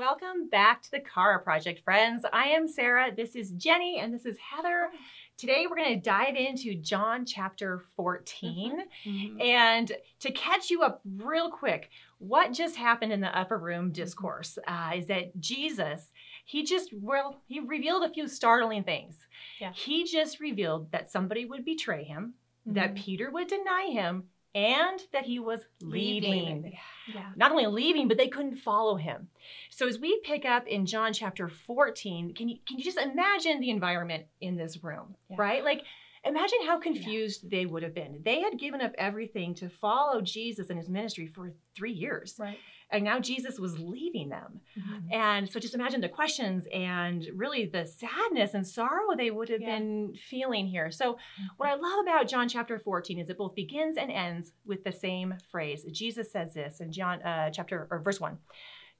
Welcome back to the Chara Project, friends. I am Sarah, this is Jenny, and this is Heather. Today we're going to dive into John chapter 14. Mm-hmm. And to catch you up real quick, what just happened in the upper room discourse uh, is that Jesus, he just, well, he revealed a few startling things. Yeah. He just revealed that somebody would betray him, that Mhm. Peter would deny him, and that he was leaving Yeah. not only leaving, but they couldn't follow him. So as we pick up in John chapter 14, can you can you just imagine the environment in this room, Yeah. right? Like imagine how confused they would have been. They had given up everything to follow Jesus and his ministry for 3 years. Right. And now Jesus was leaving them. Mhm. And so just imagine the questions and really the sadness and sorrow they would have Yeah. been feeling here. So what I love about John chapter 14 is it both begins and ends with the same phrase. Jesus says this in John uh, chapter or verse 1.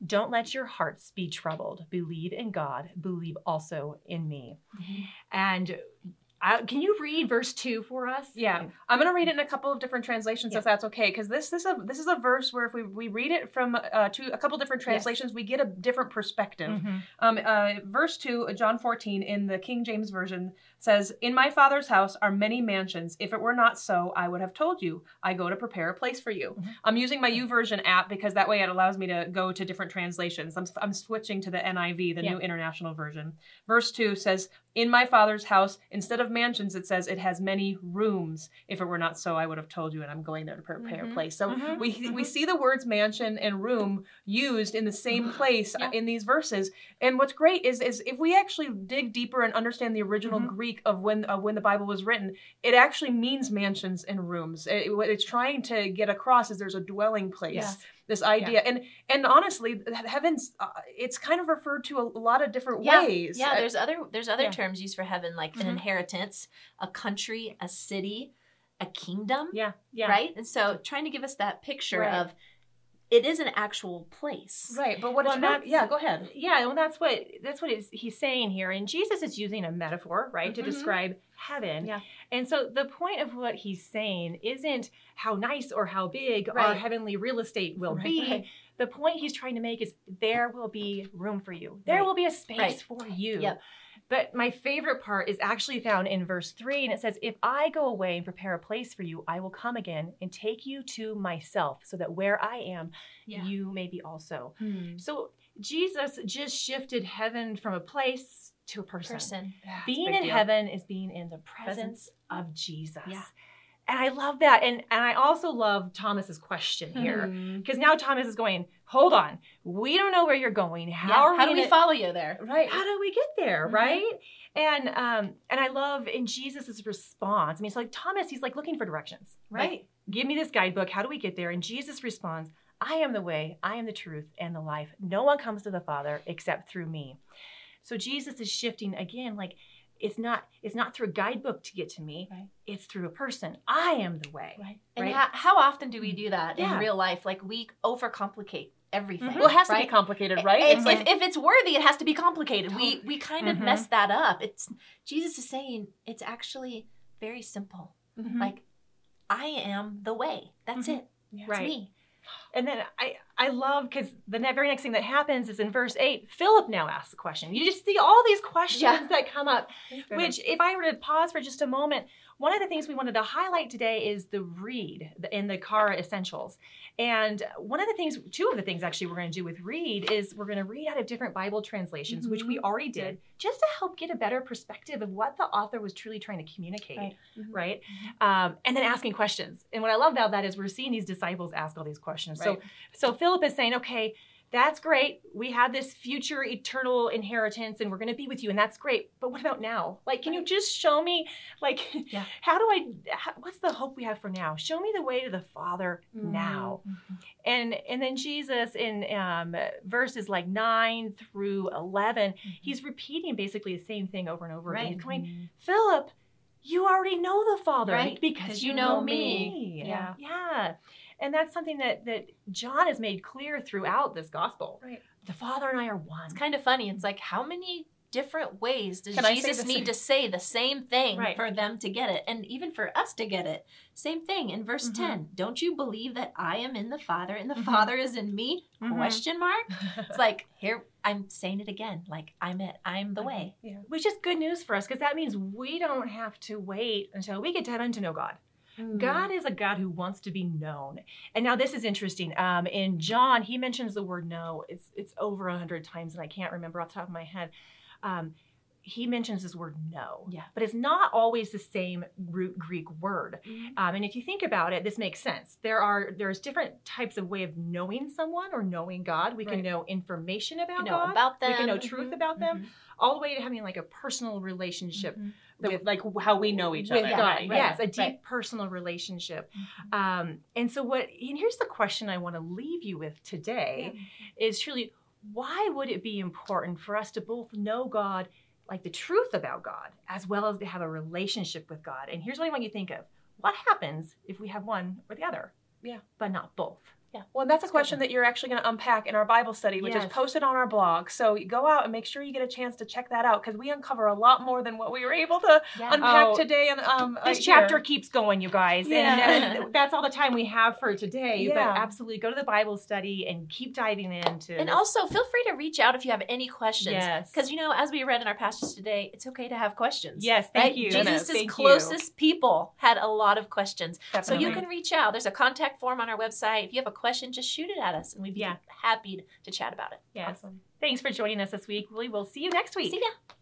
Don't let your hearts be troubled. Believe in God. Believe also in me. And uh, can you read verse 2 for us? Yeah, I'm gonna read it in a couple of different translations Yeah. if that's okay, because this this is a this is a verse where if we, we read it from uh, two a couple different translations, we get a different perspective. Mhm. Um, uh, verse 2, uh, John 14, in the King James Version says, In my Father's house are many mansions. If it were not so, I would have told you. I go to prepare a place for you. Mhm. I'm using my YouVersion app because that way it allows me to go to different translations. I'm, I'm switching to the NIV, the Yeah. New International Version. Verse 2 says, In my Father's house, instead of mansions, it says it has many rooms. If it were not so, I would have told you, and I'm going there to prepare Mhm. a place. So Mhm. we, we Mhm. see the words mansion and room used in the same place uh, Yeah. in these verses. And what's great is is if we actually dig deeper and understand the original Mhm. Greek of when of when the Bible was written, it actually means mansions and rooms. It- what it's trying to get across is there's a dwelling place. Yes. This idea, and and honestly, heavens, uh, it's kind of referred to a, lot of different Yeah, ways. Yeah, Uh, there's other there's other Yeah. terms used for heaven like Mhm. an inheritance, a country, a city, a kingdom, Yeah. Yeah. right? And so trying to give us that picture Right. of it is an actual place. right, but what Well, really- yeah, go ahead. Yeah, well, that's what that's what he's saying here, and Jesus is using a metaphor, right, to Mhm. describe heaven. Yeah. And so the point of what he's saying isn't how nice or how big our heavenly real estate will Right, be. right. The point he's trying to make is there will be room for you. There Right. will be a space Right. for you. Yep. But my favorite part is actually found in verse 3, and it says, If I go away and prepare a place for you, I will come again and take you to myself, so that where I am, Yeah. you may be also. Hmm. So Jesus just shifted heaven from a place to a person. Person. Being Big in deal. heaven is being in the presence Presence. of Jesus. Yeah. And I love that. And and I also love Thomas's question here. Hmm. Because now Thomas is going, hold on, we don't know where you're going. How Yeah, are we How do we gonna- follow you there? Right. how do we get there Mhm. right and um and i love in jesus's response i mean it's like thomas he's like looking for directions right? Right. give me this guidebook how do we get there and jesus responds i am the way i am the truth and the life no one comes to the father except through me so jesus is shifting again like it's not it's not through a guidebook to get to me Right. it's through a person i am the way Right. And Right. how, how often do we do that Yeah. in real life? Like we overcomplicate everything. Mhm. Well, it has to be complicated, right? If, It's like- if, if it's worthy, it has to be complicated. We we kind of Mhm. mess that up. It's Jesus is saying it's actually very simple. Mhm. Like I am the way. That's Mhm. it. It's Right. me. And then I, I love because the very next thing that happens is in verse 8, Philip now asks the question. You just see all these questions Yeah. that come up, which, if I were to pause for just a moment, one of the things we wanted to highlight today is the read in the Chara Essentials. And one of the things, two of the things actually we're going to do with read is we're going to read out of different Bible translations, which we already did, just to help get a better perspective of what the author was truly trying to communicate Right. Mhm. right? Um, and then asking questions. And what I love about that is we're seeing these disciples ask all these questions. So, so Philip is saying, okay, that's great. We have this future eternal inheritance, and we're going to be with you, and that's great. But what about now? Like, can you just show me, like, Yeah. how do I? How, what's the hope we have for now? Show me the way to the Father mm-hmm, now. Mm-hmm. And and then Jesus in um, verses like nine through 11 mm-hmm. he's repeating basically the same thing over and over again. Right. He's going, Philip, you already know the Father, Right, Because 'cause you, you know, know me. me. Yeah, Yeah. And that's something that that John has made clear throughout this gospel. Right. The Father and I are one. It's kind of funny. It's like how many different ways does Can Jesus need same- to say the same thing Right. for them to get it? And even for us to get it. Same thing in verse Mhm. 10. Don't you believe that I am in the Father and the Mhm. Father is in me? Mhm. Question mark. It's like here I'm saying it again. Like I'm it. I'm the way. Yeah. Which is good news for us because that means we don't have to wait until we get to heaven to know God. God is a God who wants to be known. And now this is interesting. Um, in John, he mentions the word know. It's it's over a hundred times, and I can't remember off the top of my head. Um, he mentions this word know. Yeah. But it's not always the same root Greek word. Mhm. Um, and if you think about it, this makes sense. There are there's different types of way of knowing someone or knowing God. We can know information about know God. about them. we can know truth Mhm. about them, Mhm. all the way to having like a personal relationship Mhm. The- with like how we know each other. God. Right, Yes, a deep right. personal relationship. Mhm. Um, and so, what? And here's the question I want to leave you with today: is truly, why would it be important for us to both know God, like the truth about God, as well as to have a relationship with God? And here's what I want you to think of: What happens if we have one or the other? Yeah. but not both. Well, and that's a question that you're actually going to unpack in our Bible study, which is posted on our blog. So go out and make sure you get a chance to check that out because we uncover a lot more than what we were able to Yeah. unpack Oh, today. And um, This uh, chapter here. keeps going, you guys, Yeah. and, and that's all the time we have for today. Yeah. But absolutely, go to the Bible study and keep diving into. And this. also feel free to reach out if you have any questions. Yes. Because you know, as we read in our passage today, it's okay to have questions. yes, thank right? you. Jesus' Thank you. closest people had a lot of questions. Definitely. So you can reach out. There's a contact form on our website. If you have a question, just shoot it at us and we'd be Yeah. happy to chat about it. Yes. Awesome. Thanks for joining us this week. We will see you next week. See ya.